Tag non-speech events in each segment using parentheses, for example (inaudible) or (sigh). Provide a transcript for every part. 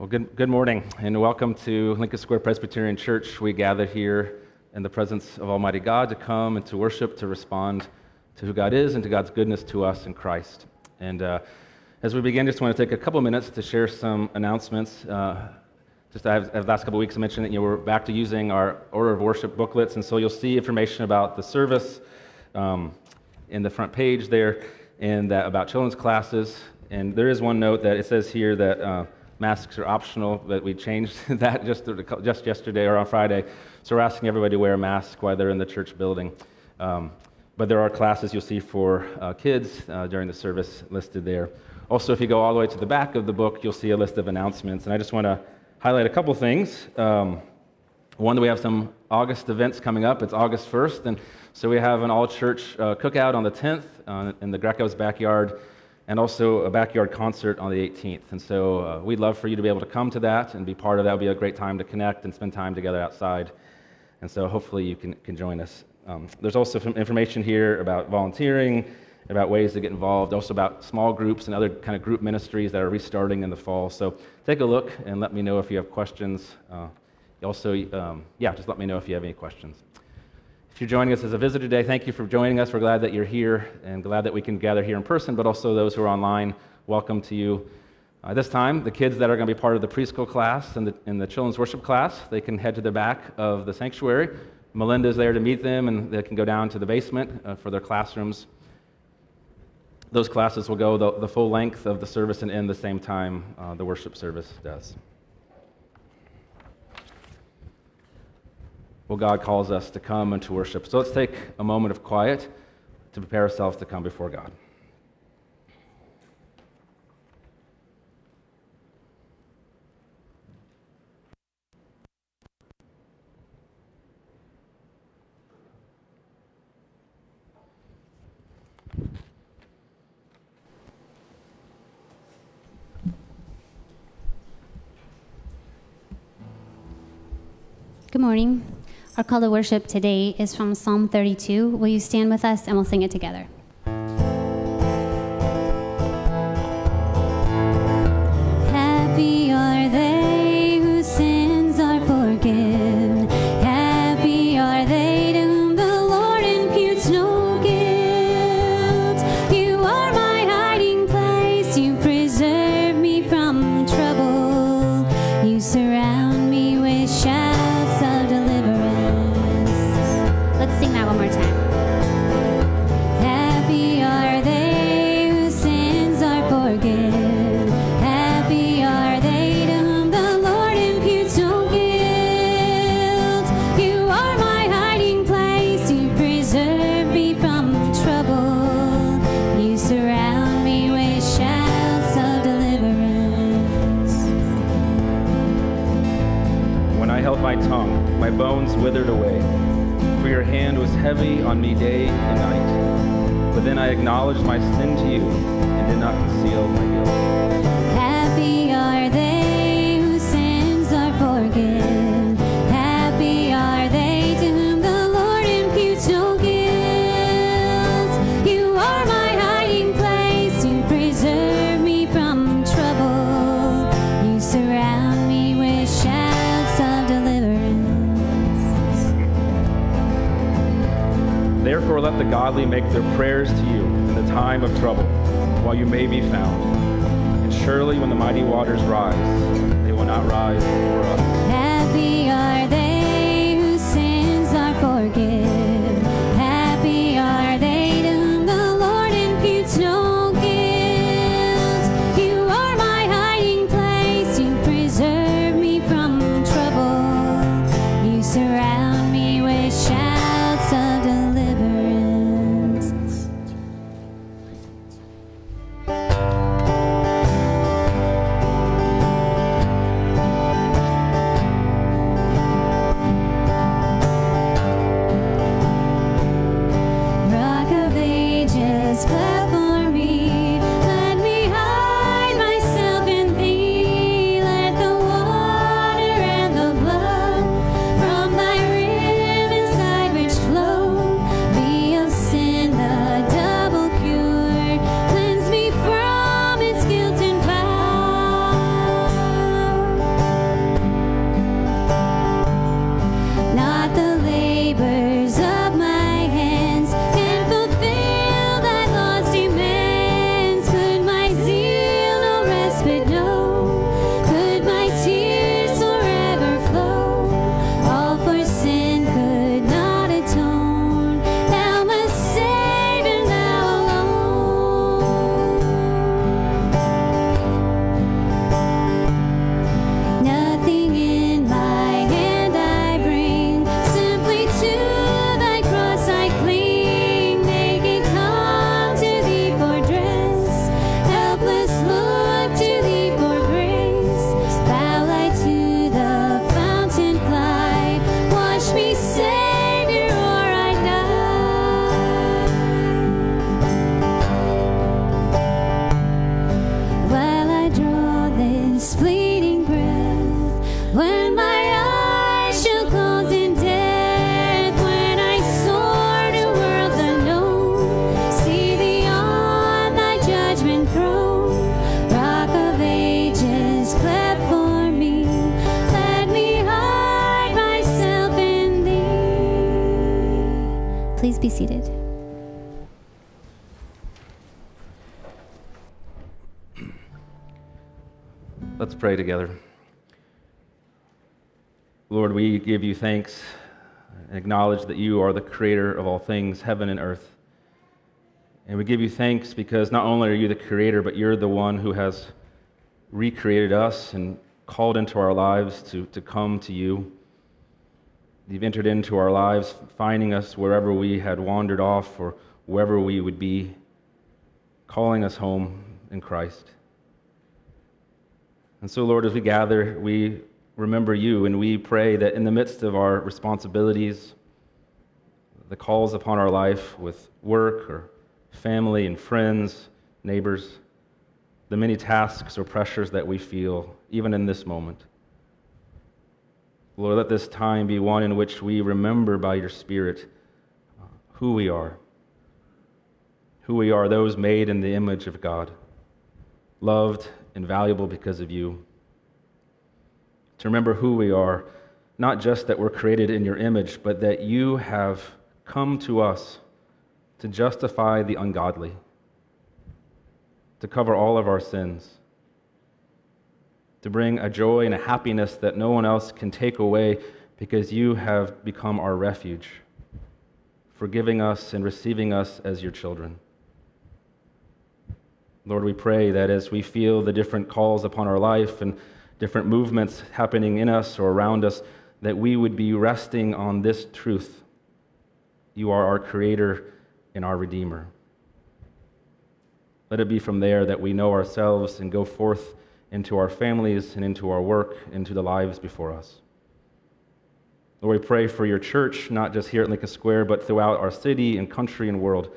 Well, good, good morning, and welcome to Lincoln Square Presbyterian Church. We gather here in the presence of Almighty God to come and to worship, to respond to who God is and to God's goodness to us in Christ. And uh, as we begin, just want to take a couple minutes to share some announcements. Uh, just as the last couple weeks I mentioned that you know, we're back to using our order of worship booklets, and so you'll see information about the service um, in the front page there, and that about children's classes. And there is one note that it says here that. Uh, masks are optional, but we changed (laughs) that just, just yesterday or on Friday. So we're asking everybody to wear a mask while they're in the church building. Um, but there are classes you'll see for uh, kids uh, during the service listed there. Also, if you go all the way to the back of the book, you'll see a list of announcements. And I just want to highlight a couple things. Um, one, we have some August events coming up. It's August 1st. And so we have an all church uh, cookout on the 10th uh, in the Greco's backyard and also a backyard concert on the 18th. And so uh, we'd love for you to be able to come to that and be part of that. It'll be a great time to connect and spend time together outside. And so hopefully you can, can join us. Um, there's also some information here about volunteering, about ways to get involved, also about small groups and other kind of group ministries that are restarting in the fall. So take a look and let me know if you have questions. Uh, also, um, yeah, just let me know if you have any questions. If you're joining us as a visitor today, thank you for joining us. We're glad that you're here and glad that we can gather here in person, but also those who are online, welcome to you. Uh, this time, the kids that are going to be part of the preschool class and the, and the children's worship class, they can head to the back of the sanctuary. Melinda's there to meet them, and they can go down to the basement uh, for their classrooms. Those classes will go the, the, full length of the service and end the same time uh, the worship service does. Well, God calls us to come and to worship. So let's take a moment of quiet to prepare ourselves to come before God. Good morning. Our call to worship today is from Psalm 32. Will you stand with us and we'll sing it together? withered away, for your hand was heavy on me day and night. But then I acknowledged my sin to you and did not conceal my guilt. Happy are they whose sins are forgiven. Godly make their prayers to you in the time of trouble, while you may be found. And surely when the mighty waters rise, they will not rise over us. Give you thanks and acknowledge that you are the creator of all things, heaven and earth. And we give you thanks because not only are you the creator, but you're the one who has recreated us and called into our lives to, to come to you. You've entered into our lives, finding us wherever we had wandered off or wherever we would be, calling us home in Christ. And so, Lord, as we gather, we remember you and we pray that in the midst of our responsibilities, the calls upon our life with work or family and friends, neighbors, the many tasks or pressures that we feel, even in this moment. Lord, let this time be one in which we remember by your Spirit uh, who we are. Who we are, those made in the image of God, loved and valuable because of you. To remember who we are, not just that we're created in your image, but that you have come to us to justify the ungodly, to cover all of our sins, to bring a joy and a happiness that no one else can take away because you have become our refuge, forgiving us and receiving us as your children. Lord, we pray that as we feel the different calls upon our life and different movements happening in us or around us, that we would be resting on this truth. You are our Creator and our Redeemer. Let it be from there that we know ourselves and go forth into our families and into our work, into the lives before us. Lord, we pray for your church, not just here at Lincoln Square, but throughout our city and country and world.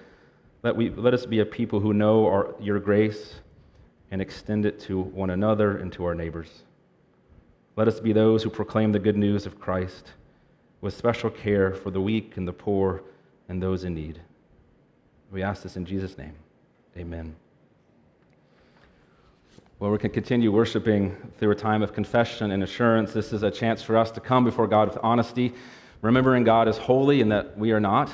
Let, we, let us be a people who know our, your grace and extend it to one another and to our neighbors. Let us be those who proclaim the good news of Christ with special care for the weak and the poor and those in need. We ask this in Jesus' name. Amen. Well, we can continue worshiping through a time of confession and assurance. This is a chance for us to come before God with honesty, remembering God is holy and that we are not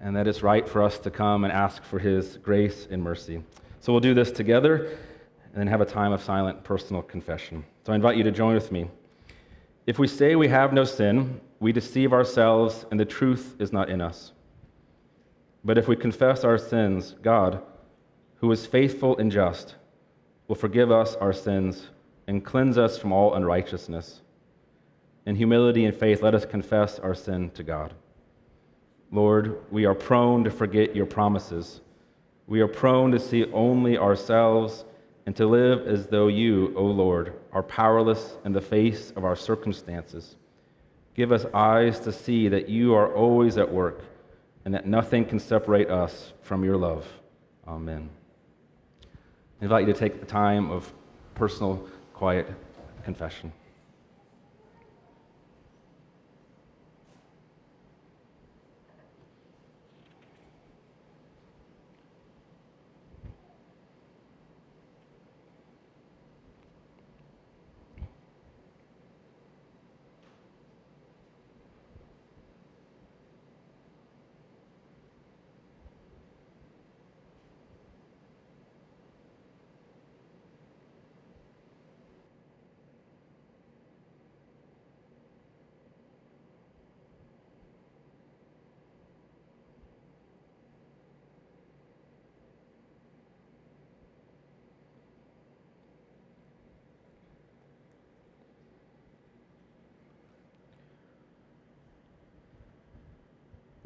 and that it's right for us to come and ask for His grace and mercy. So we'll do this together and then have a time of silent personal confession. So I invite you to join with me. If we say we have no sin, we deceive ourselves and the truth is not in us. But if we confess our sins, God, who is faithful and just, will forgive us our sins and cleanse us from all unrighteousness. In humility and faith, let us confess our sin to God. Lord, we are prone to forget your promises. We are prone to see only ourselves and to live as though you, O Lord, are powerless in the face of our circumstances. Give us eyes to see that you are always at work and that nothing can separate us from your love. Amen. I invite you to take the time of personal, quiet confession.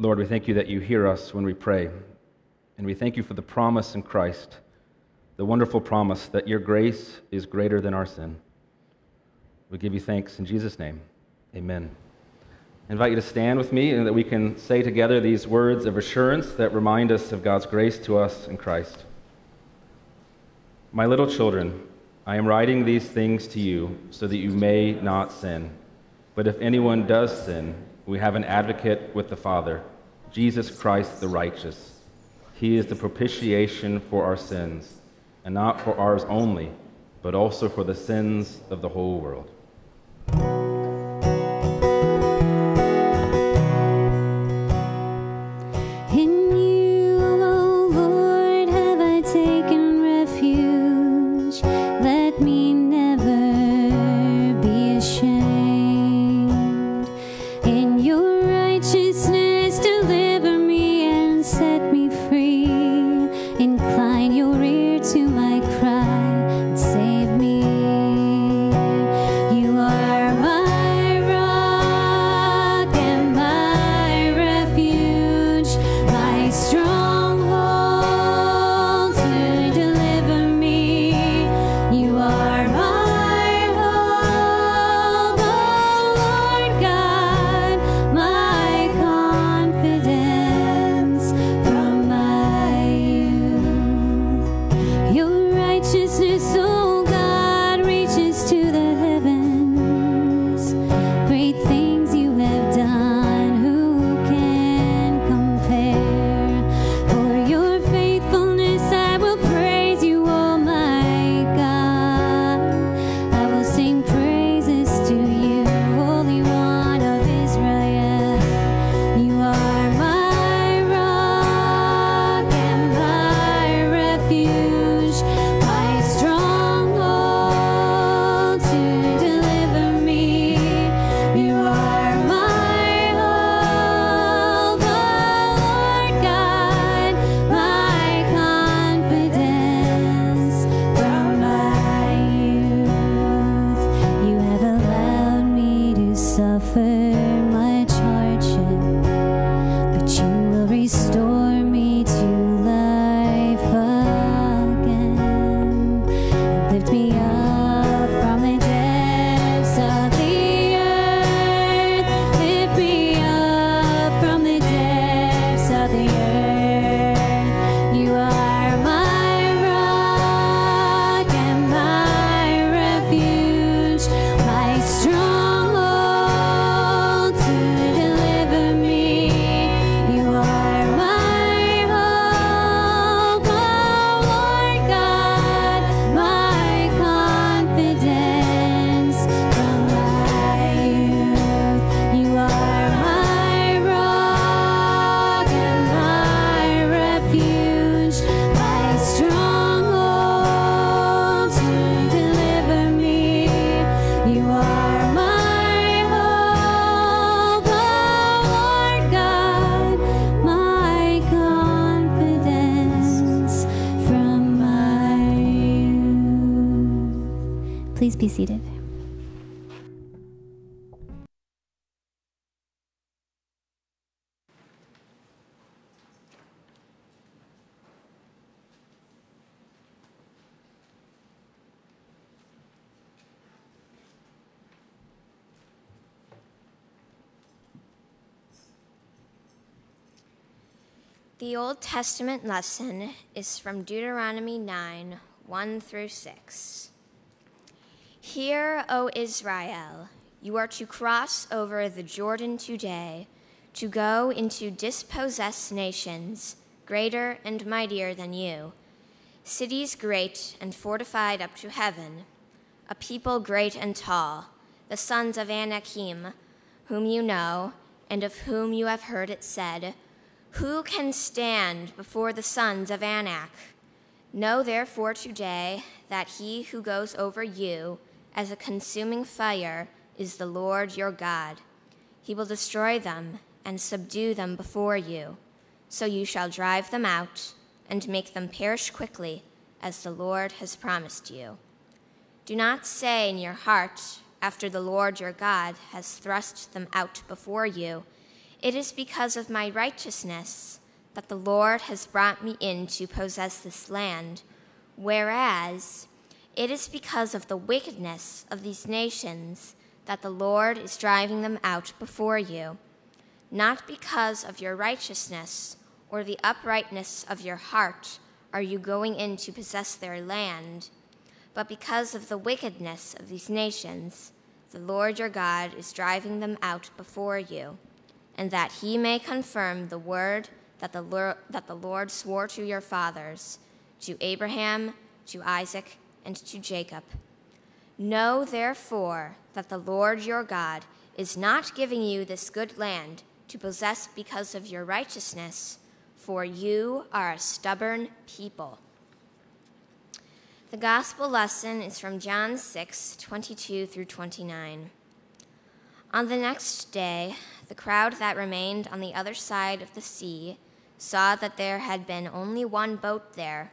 Lord, we thank you that you hear us when we pray. And we thank you for the promise in Christ, the wonderful promise that your grace is greater than our sin. We give you thanks in Jesus' name. Amen. I invite you to stand with me and that we can say together these words of assurance that remind us of God's grace to us in Christ. My little children, I am writing these things to you so that you may not sin. But if anyone does sin, we have an advocate with the Father, Jesus Christ the righteous. He is the propitiation for our sins, and not for ours only, but also for the sins of the whole world. Seated. The Old Testament lesson is from Deuteronomy 9 1 through 6. Hear, O Israel, you are to cross over the Jordan today to go into dispossessed nations greater and mightier than you, cities great and fortified up to heaven, a people great and tall, the sons of Anakim, whom you know, and of whom you have heard it said, Who can stand before the sons of Anak? Know therefore today that he who goes over you as a consuming fire is the Lord your God. He will destroy them and subdue them before you. So you shall drive them out and make them perish quickly, as the Lord has promised you. Do not say in your heart, after the Lord your God has thrust them out before you, It is because of my righteousness that the Lord has brought me in to possess this land, whereas it is because of the wickedness of these nations that the Lord is driving them out before you, not because of your righteousness or the uprightness of your heart are you going in to possess their land, but because of the wickedness of these nations, the Lord your God is driving them out before you, and that he may confirm the word that the, Lord, that the Lord swore to your fathers, to Abraham, to Isaac, and to Jacob. Know therefore that the Lord your God is not giving you this good land to possess because of your righteousness, for you are a stubborn people. The gospel lesson is from John 6, 22 through 29. On the next day, the crowd that remained on the other side of the sea saw that there had been only one boat there,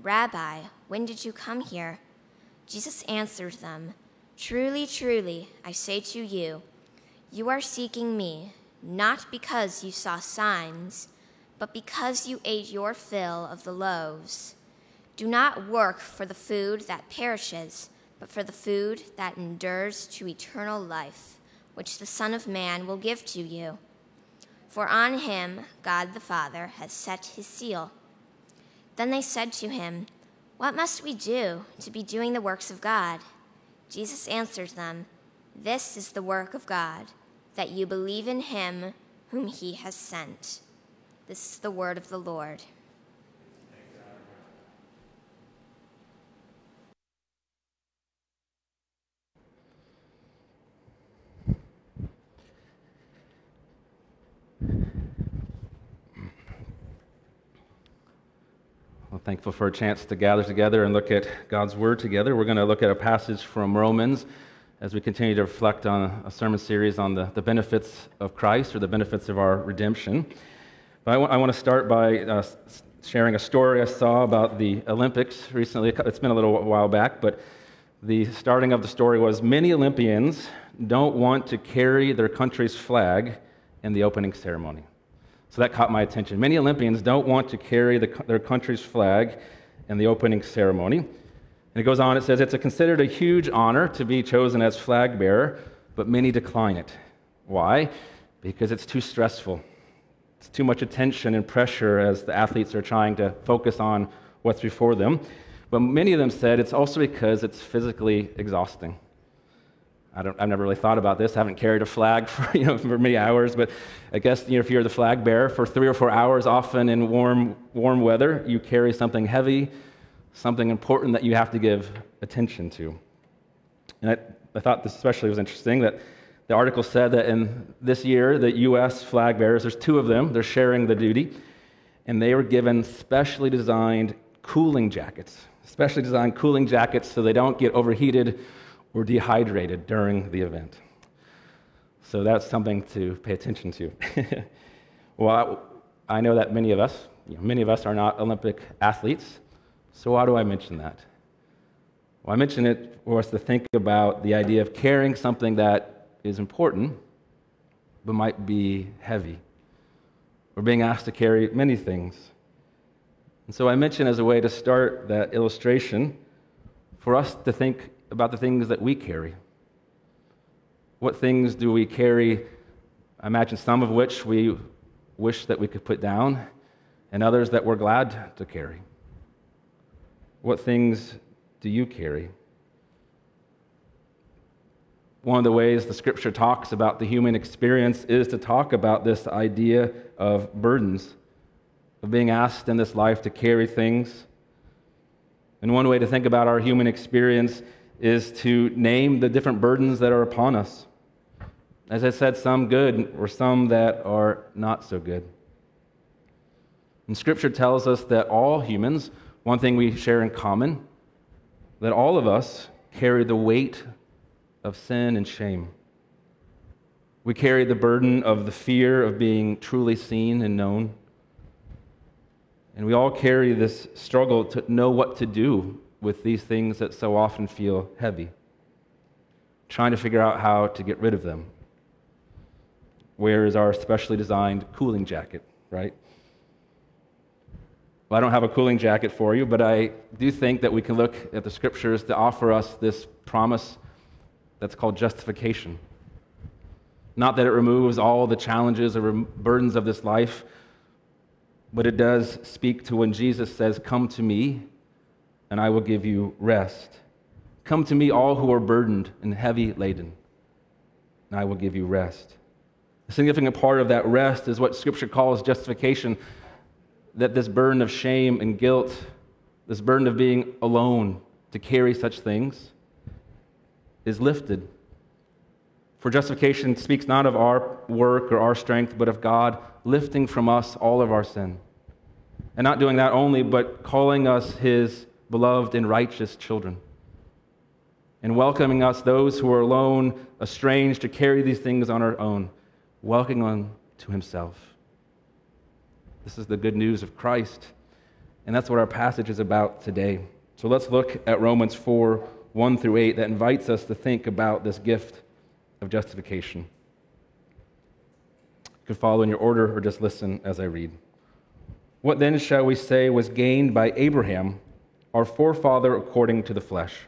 Rabbi, when did you come here? Jesus answered them, Truly, truly, I say to you, you are seeking me, not because you saw signs, but because you ate your fill of the loaves. Do not work for the food that perishes, but for the food that endures to eternal life, which the Son of Man will give to you. For on him God the Father has set his seal. Then they said to him, What must we do to be doing the works of God? Jesus answered them, This is the work of God, that you believe in him whom he has sent. This is the word of the Lord. Thankful for a chance to gather together and look at God's Word together. We're going to look at a passage from Romans as we continue to reflect on a sermon series on the, the benefits of Christ or the benefits of our redemption. But I, w- I want to start by uh, sharing a story I saw about the Olympics recently. It's been a little while back, but the starting of the story was many Olympians don't want to carry their country's flag in the opening ceremony. So that caught my attention. Many Olympians don't want to carry the, their country's flag in the opening ceremony. And it goes on, it says, it's a considered a huge honor to be chosen as flag bearer, but many decline it. Why? Because it's too stressful. It's too much attention and pressure as the athletes are trying to focus on what's before them. But many of them said it's also because it's physically exhausting. I don't, I've never really thought about this. I haven't carried a flag (laughs) for, you know, for many hours, but I guess you know, if you're the flag bearer for three or four hours, often in warm, warm weather, you carry something heavy, something important that you have to give attention to. And I, I thought this especially was interesting that the article said that in this year, the U.S. flag bearers, there's two of them, they're sharing the duty, and they were given specially designed cooling jackets, specially designed cooling jackets so they don't get overheated or dehydrated during the event. So that's something to pay attention to. (laughs) well, I, know that many of us, you know, many of us are not Olympic athletes. So why do I mention that? Well, I mention it for us to think about the idea of carrying something that is important, but might be heavy. We're being asked to carry many things. And so I mention as a way to start that illustration for us to think about the things that we carry. What things do we carry? I imagine some of which we wish that we could put down, and others that we're glad to carry. What things do you carry? One of the ways the scripture talks about the human experience is to talk about this idea of burdens, of being asked in this life to carry things. And one way to think about our human experience is to name the different burdens that are upon us. As I said, some good or some that are not so good. And Scripture tells us that all humans, one thing we share in common, that all of us carry the weight of sin and shame. We carry the burden of the fear of being truly seen and known. And we all carry this struggle to know what to do with these things that so often feel heavy, trying to figure out how to get rid of them. Where is our specially designed cooling jacket, right? Well, I don't have a cooling jacket for you, but I do think that we can look at the scriptures to offer us this promise that's called justification. Not that it removes all the challenges or burdens of this life, but it does speak to when Jesus says, Come to me, and I will give you rest. Come to me, all who are burdened and heavy laden, and I will give you rest. A significant part of that rest is what Scripture calls justification that this burden of shame and guilt, this burden of being alone to carry such things, is lifted. For justification speaks not of our work or our strength, but of God lifting from us all of our sin. And not doing that only, but calling us His beloved and righteous children, and welcoming us, those who are alone, estranged, to carry these things on our own, welcoming on to Himself. This is the good news of Christ. And that's what our passage is about today. So let's look at Romans 4 1 through 8 that invites us to think about this gift of justification. You can follow in your order or just listen as I read. What then shall we say was gained by Abraham, our forefather according to the flesh?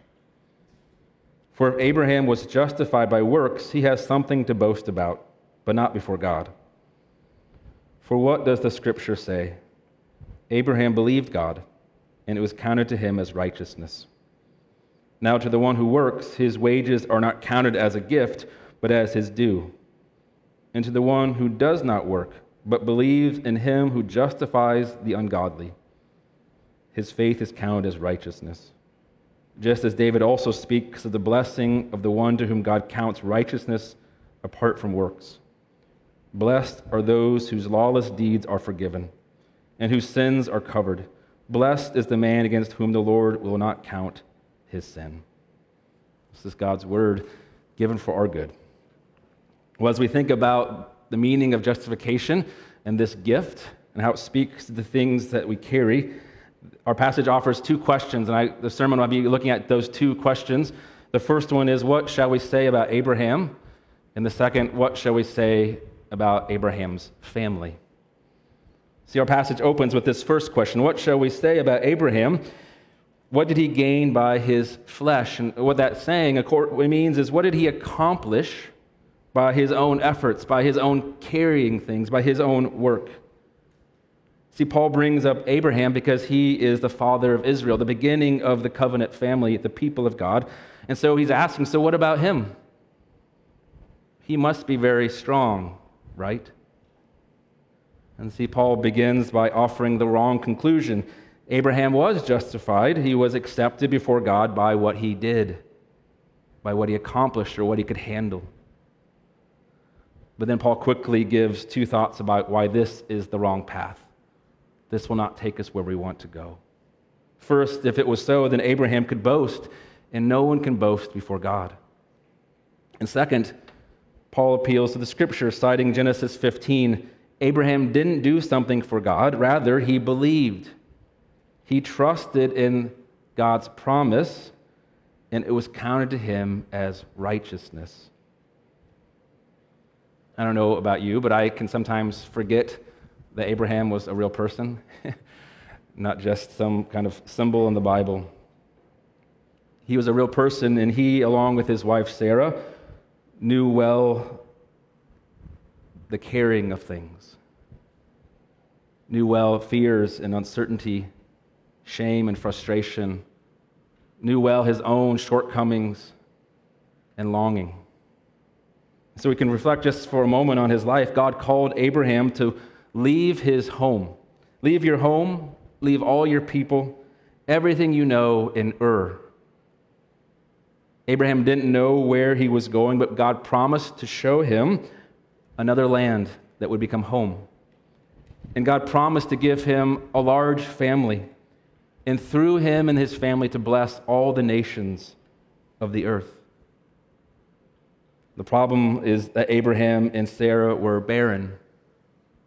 For if Abraham was justified by works, he has something to boast about, but not before God. For what does the scripture say? Abraham believed God, and it was counted to him as righteousness. Now, to the one who works, his wages are not counted as a gift, but as his due. And to the one who does not work, but believes in him who justifies the ungodly, his faith is counted as righteousness. Just as David also speaks of the blessing of the one to whom God counts righteousness apart from works. Blessed are those whose lawless deeds are forgiven and whose sins are covered. Blessed is the man against whom the Lord will not count his sin. This is God's word given for our good. Well, as we think about the meaning of justification and this gift and how it speaks to the things that we carry, our passage offers two questions, and I, the sermon will be looking at those two questions. The first one is, What shall we say about Abraham? And the second, What shall we say about Abraham's family? See, our passage opens with this first question What shall we say about Abraham? What did he gain by his flesh? And what that saying means is what did he accomplish by his own efforts, by his own carrying things, by his own work? See, Paul brings up Abraham because he is the father of Israel, the beginning of the covenant family, the people of God. And so he's asking, so what about him? He must be very strong, right? And see, Paul begins by offering the wrong conclusion. Abraham was justified, he was accepted before God by what he did, by what he accomplished or what he could handle. But then Paul quickly gives two thoughts about why this is the wrong path. This will not take us where we want to go. First, if it was so, then Abraham could boast, and no one can boast before God. And second, Paul appeals to the scripture, citing Genesis 15 Abraham didn't do something for God, rather, he believed. He trusted in God's promise, and it was counted to him as righteousness. I don't know about you, but I can sometimes forget that Abraham was a real person, (laughs) not just some kind of symbol in the Bible. He was a real person, and he, along with his wife Sarah, knew well the caring of things, knew well fears and uncertainty, shame and frustration, knew well his own shortcomings and longing. So we can reflect just for a moment on his life. God called Abraham to leave his home. Leave your home, leave all your people, everything you know in Ur. Abraham didn't know where he was going, but God promised to show him another land that would become home. And God promised to give him a large family, and through him and his family to bless all the nations of the earth. The problem is that Abraham and Sarah were barren,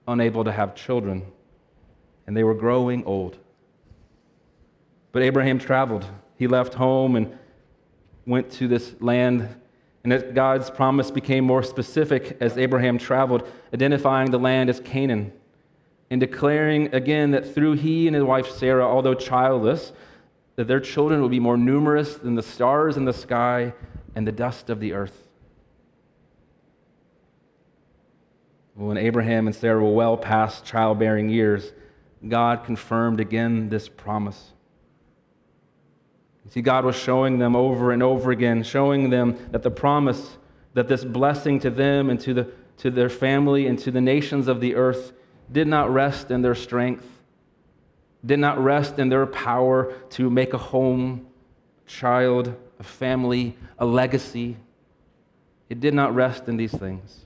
unable to have children, and they were growing old. But Abraham traveled. He left home and went to this land and God's promise became more specific as Abraham traveled, identifying the land as Canaan and declaring again that through he and his wife Sarah, although childless, that their children will be more numerous than the stars in the sky and the dust of the earth. When Abraham and Sarah were well past childbearing years, God confirmed again this promise. You See, God was showing them over and over again, showing them that the promise, that this blessing to them and to, the, to their family and to the nations of the earth did not rest in their strength, did not rest in their power to make a home, child, a family, a legacy. It did not rest in these things,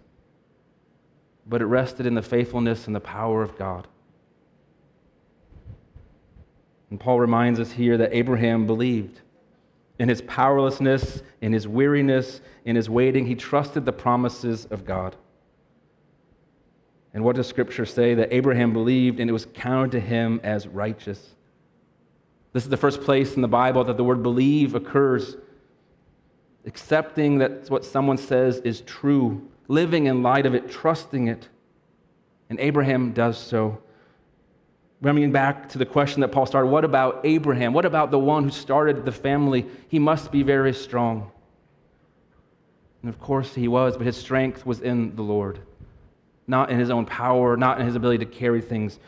but it rested in the faithfulness and the power of God. And Paul reminds us here that Abraham believed. In his powerlessness, in his weariness, in his waiting, he trusted the promises of God. And what does Scripture say? That Abraham believed and it was counted to him as righteous. This is the first place in the Bible that the word believe occurs. Accepting that what someone says is true, living in light of it, trusting it. And Abraham does so. Bringing back to the question that Paul started what about Abraham? What about the one who started the family? He must be very strong. And of course he was, but his strength was in the Lord, not in his own power, not in his ability to carry things.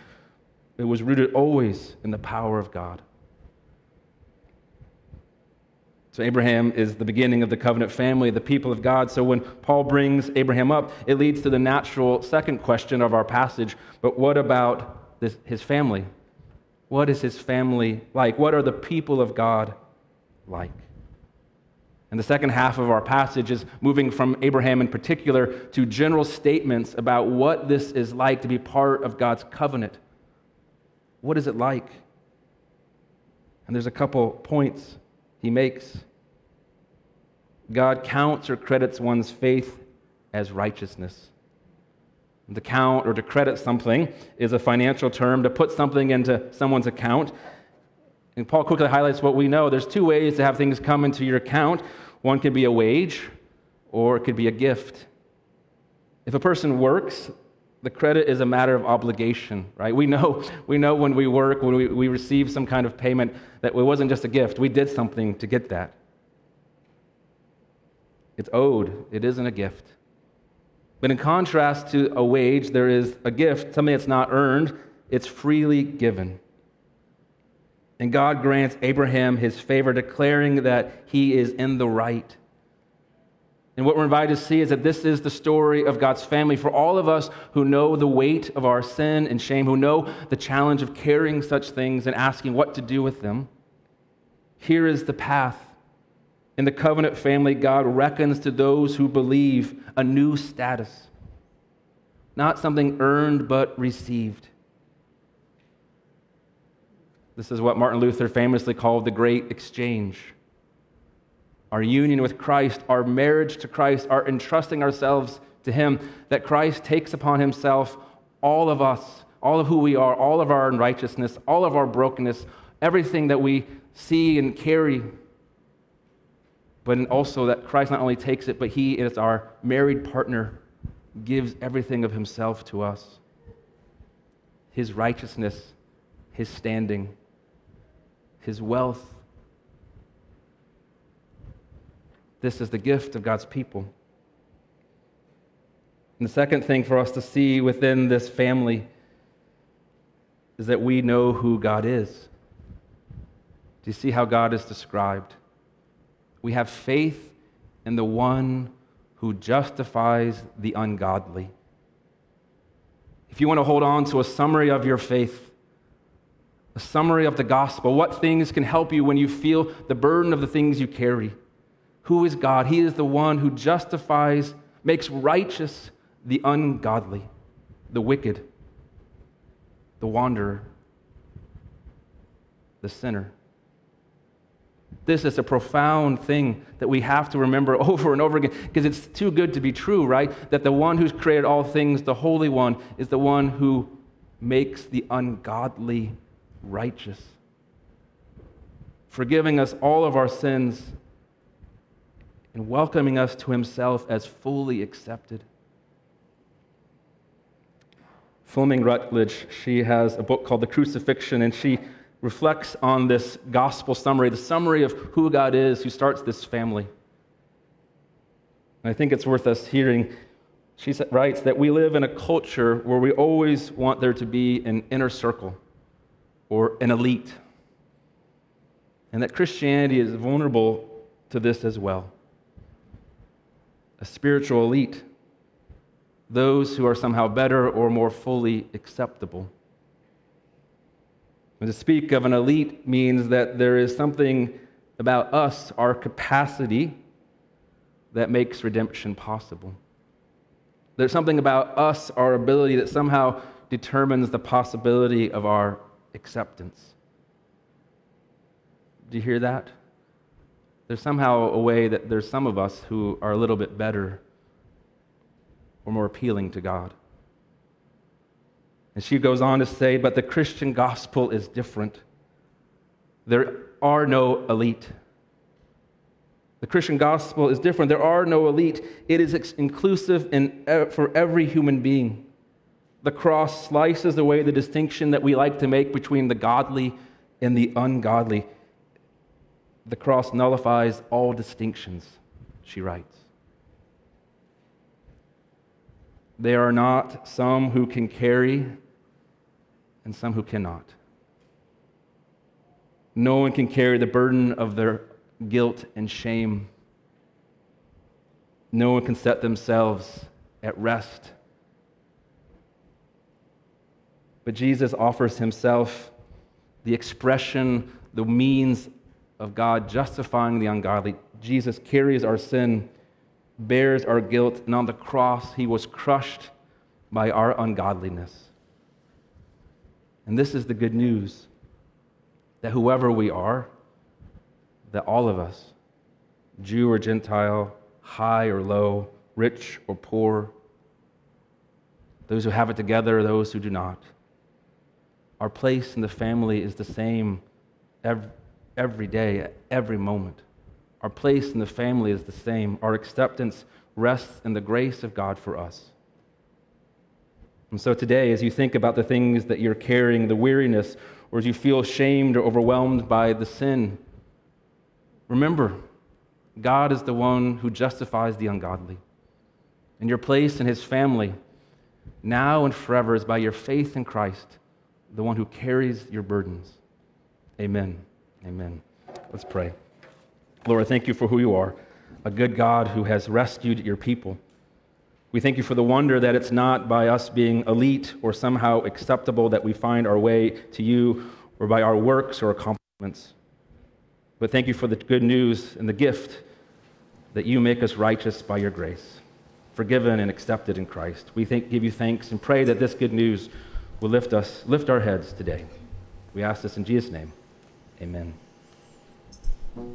It was rooted always in the power of God. So, Abraham is the beginning of the covenant family, the people of God. So, when Paul brings Abraham up, it leads to the natural second question of our passage. But what about this, his family? What is his family like? What are the people of God like? And the second half of our passage is moving from Abraham in particular to general statements about what this is like to be part of God's covenant. What is it like? And there's a couple points he makes. God counts or credits one's faith as righteousness. To count or to credit something is a financial term, to put something into someone's account. And Paul quickly highlights what we know. There's two ways to have things come into your account one could be a wage, or it could be a gift. If a person works, the credit is a matter of obligation, right? We know, (laughs) we know when we work, when we, we receive some kind of payment, that it wasn't just a gift. We did something to get that. It's owed, it isn't a gift. But in contrast to a wage, there is a gift, something that's not earned, it's freely given. And God grants Abraham his favor, declaring that he is in the right. And what we're invited to see is that this is the story of God's family for all of us who know the weight of our sin and shame, who know the challenge of carrying such things and asking what to do with them. Here is the path. In the covenant family, God reckons to those who believe a new status, not something earned but received. This is what Martin Luther famously called the Great Exchange our union with Christ, our marriage to Christ, our entrusting ourselves to Him, that Christ takes upon Himself all of us, all of who we are, all of our unrighteousness, all of our brokenness, everything that we see and carry. But also that Christ not only takes it, but He, as our married partner, gives everything of Himself to us His righteousness, His standing, His wealth, This is the gift of God's people. And the second thing for us to see within this family is that we know who God is. Do you see how God is described? We have faith in the one who justifies the ungodly. If you want to hold on to a summary of your faith, a summary of the gospel, what things can help you when you feel the burden of the things you carry? Who is God? He is the one who justifies, makes righteous the ungodly, the wicked, the wanderer, the sinner. This is a profound thing that we have to remember (laughs) over and over again because it's too good to be true, right? That the one who's created all things, the Holy One, is the one who makes the ungodly righteous, forgiving us all of our sins and welcoming us to himself as fully accepted. Fleming Rutledge, she has a book called The Crucifixion, and she reflects on this gospel summary, the summary of who God is who starts this family. And I think it's worth us hearing. She writes that we live in a culture where we always want there to be an inner circle or an elite, and that Christianity is vulnerable to this as well a spiritual elite, those who are somehow better or more fully acceptable. And to speak of an elite means that there is something about us, our capacity, that makes redemption possible. There's something about us, our ability, that somehow determines the possibility of our acceptance. Do you hear that? There's somehow a way that there's some of us who are a little bit better or more appealing to God. And she goes on to say, but the Christian gospel is different. There are no elite. The Christian gospel is different. There are no elite. It is inclusive in, for every human being. The cross slices away the distinction that we like to make between the godly and the ungodly. The cross nullifies all distinctions, she writes. There are not some who can carry and some who cannot. No one can carry the burden of their guilt and shame. No one can set themselves at rest. But Jesus offers himself the expression, the means of God justifying the ungodly. Jesus carries our sin, bears our guilt, and on the cross, he was crushed by our ungodliness. And this is the good news that whoever we are, that all of us, Jew or Gentile, high or low, rich or poor, those who have it together, those who do not, our place in the family is the same every day, every moment. Our place in the family is the same. Our acceptance rests in the grace of God for us. And so today, as you think about the things that you're carrying, the weariness, or as you feel shamed or overwhelmed by the sin, remember, God is the one who justifies the ungodly. And your place in his family, now and forever, is by your faith in Christ, the one who carries your burdens. Amen. Amen. Let's pray. Lord, thank you for who you are, a good God who has rescued your people. We thank you for the wonder that it's not by us being elite or somehow acceptable that we find our way to you or by our works or accomplishments. But thank you for the good news and the gift that you make us righteous by your grace, forgiven and accepted in Christ. We thank, give you thanks and pray that this good news will lift us, lift our heads today. We ask this in Jesus' name. Amen. Will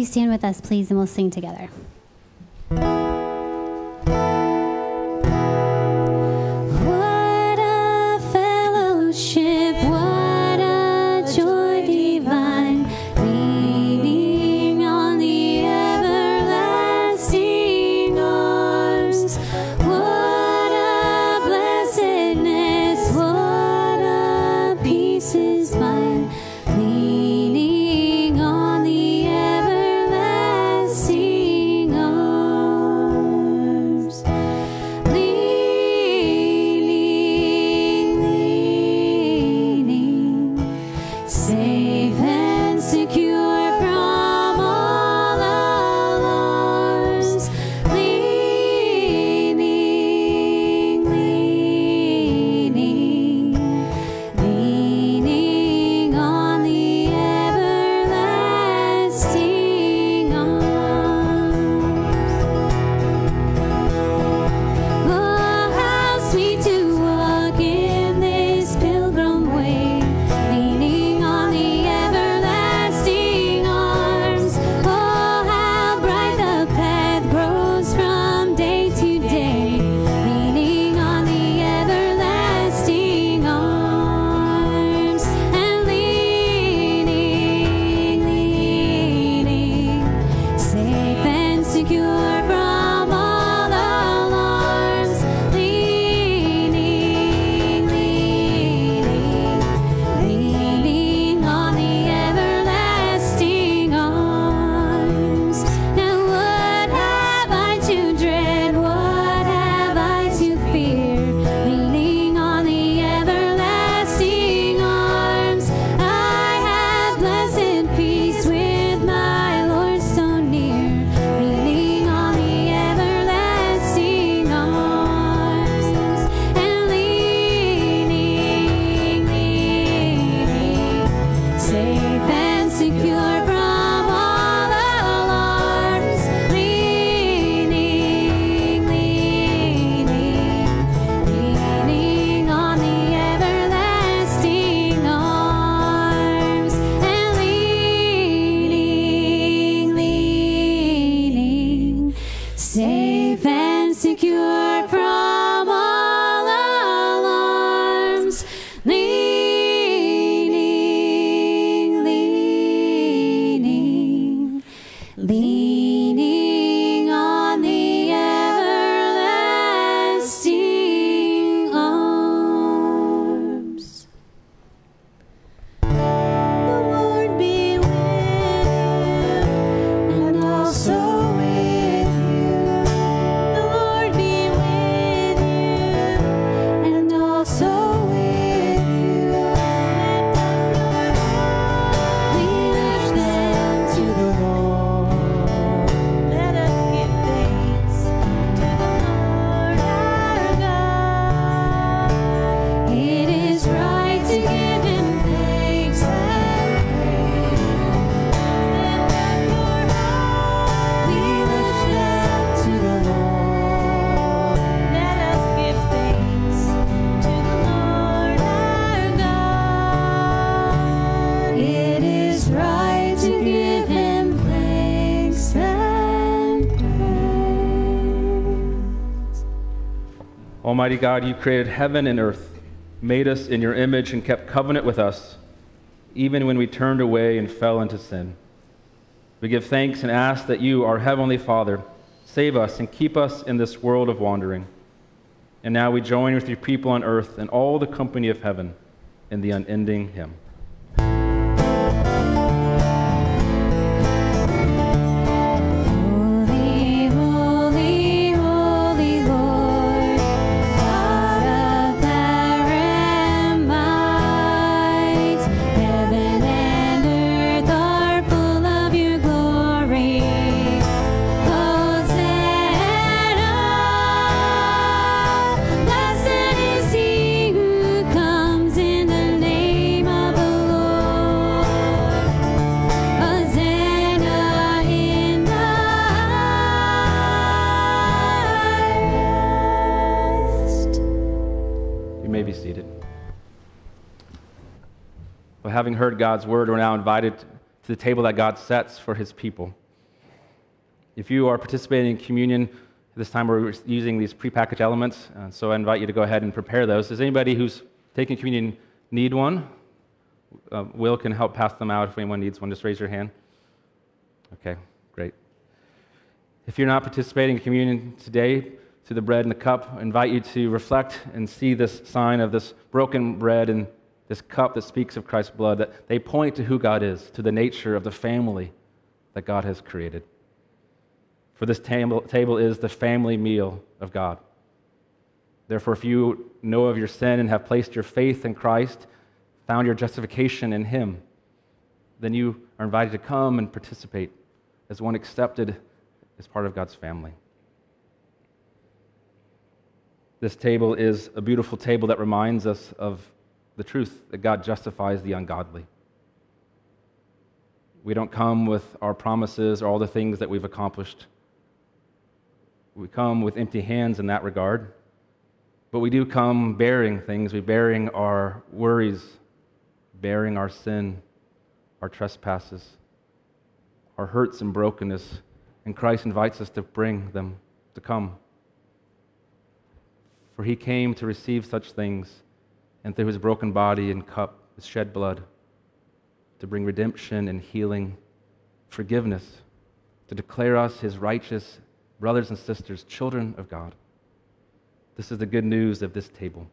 you stand with us, please, and we'll sing together? Almighty God, you created heaven and earth, made us in your image, and kept covenant with us, even when we turned away and fell into sin. We give thanks and ask that you, our Heavenly Father, save us and keep us in this world of wandering. And now we join with your people on earth and all the company of heaven in the unending hymn. Heard God's word, we're now invited to the table that God sets for his people. If you are participating in communion, this time we're using these prepackaged elements, uh, so I invite you to go ahead and prepare those. Does anybody who's taking communion need one? Uh, Will can help pass them out if anyone needs one. Just raise your hand. Okay, great. If you're not participating in communion today, to the bread and the cup, I invite you to reflect and see this sign of this broken bread and this cup that speaks of Christ's blood, that they point to who God is, to the nature of the family that God has created. For this table, table is the family meal of God. Therefore, if you know of your sin and have placed your faith in Christ, found your justification in Him, then you are invited to come and participate as one accepted as part of God's family. This table is a beautiful table that reminds us of the truth that God justifies the ungodly. We don't come with our promises or all the things that we've accomplished. We come with empty hands in that regard. But we do come bearing things. We're bearing our worries, bearing our sin, our trespasses, our hurts and brokenness. And Christ invites us to bring them, to come. For he came to receive such things, and through his broken body and cup, his shed blood, to bring redemption and healing, forgiveness, to declare us his righteous brothers and sisters, children of God. This is the good news of this table.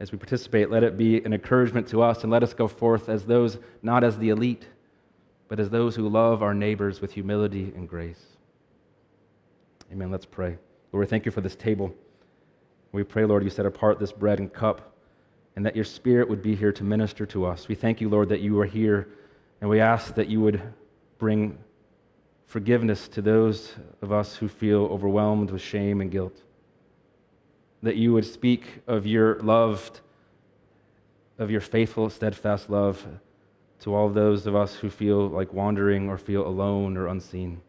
As we participate, let it be an encouragement to us, and let us go forth as those, not as the elite, but as those who love our neighbors with humility and grace. Amen. Let's pray. Lord, we thank you for this table. We pray, Lord, you set apart this bread and cup, and that your spirit would be here to minister to us. We thank you, Lord, that you are here, and we ask that you would bring forgiveness to those of us who feel overwhelmed with shame and guilt. That you would speak of your love, of your faithful, steadfast love to all those of us who feel like wandering or feel alone or unseen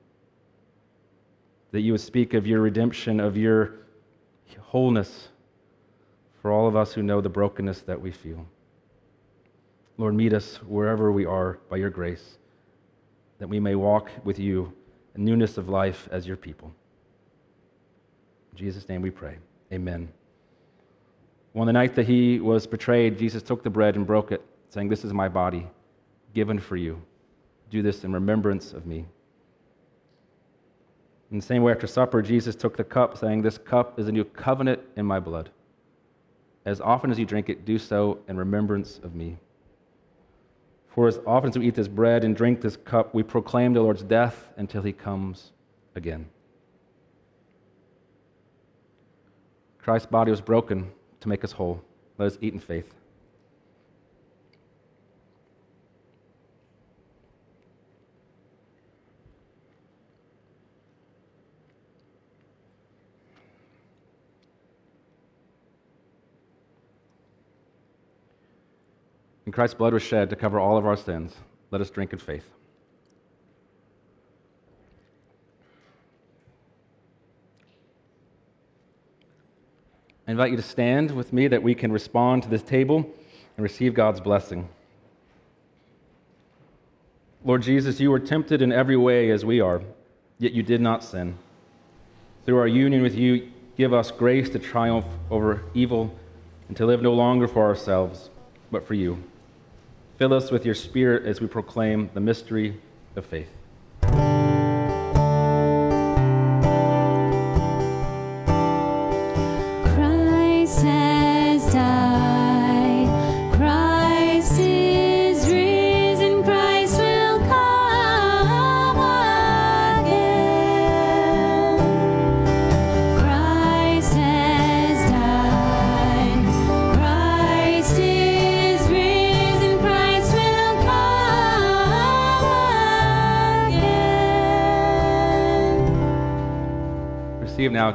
that you would speak of your redemption, of your wholeness for all of us who know the brokenness that we feel. Lord, meet us wherever we are by your grace, that we may walk with you in newness of life as your people. In Jesus' name we pray. Amen. On the night that he was betrayed, Jesus took the bread and broke it, saying, This is my body given for you. Do this in remembrance of me. In the same way, after supper, Jesus took the cup, saying, This cup is a new covenant in my blood. As often as you drink it, do so in remembrance of me. For as often as we eat this bread and drink this cup, we proclaim the Lord's death until he comes again. Christ's body was broken to make us whole. Let us eat in faith. And Christ's blood was shed to cover all of our sins. Let us drink in faith. I invite you to stand with me that we can respond to this table and receive God's blessing. Lord Jesus, you were tempted in every way as we are, yet you did not sin. Through our union with you, Give us grace to triumph over evil and to live no longer for ourselves, but for you. Fill us with your Spirit as we proclaim the mystery of faith.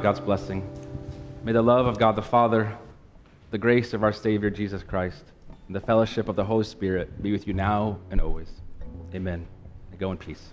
God's blessing. May the love of God the Father, the grace of our Savior Jesus Christ, and the fellowship of the Holy Spirit be with you now and always. Amen. And go in peace.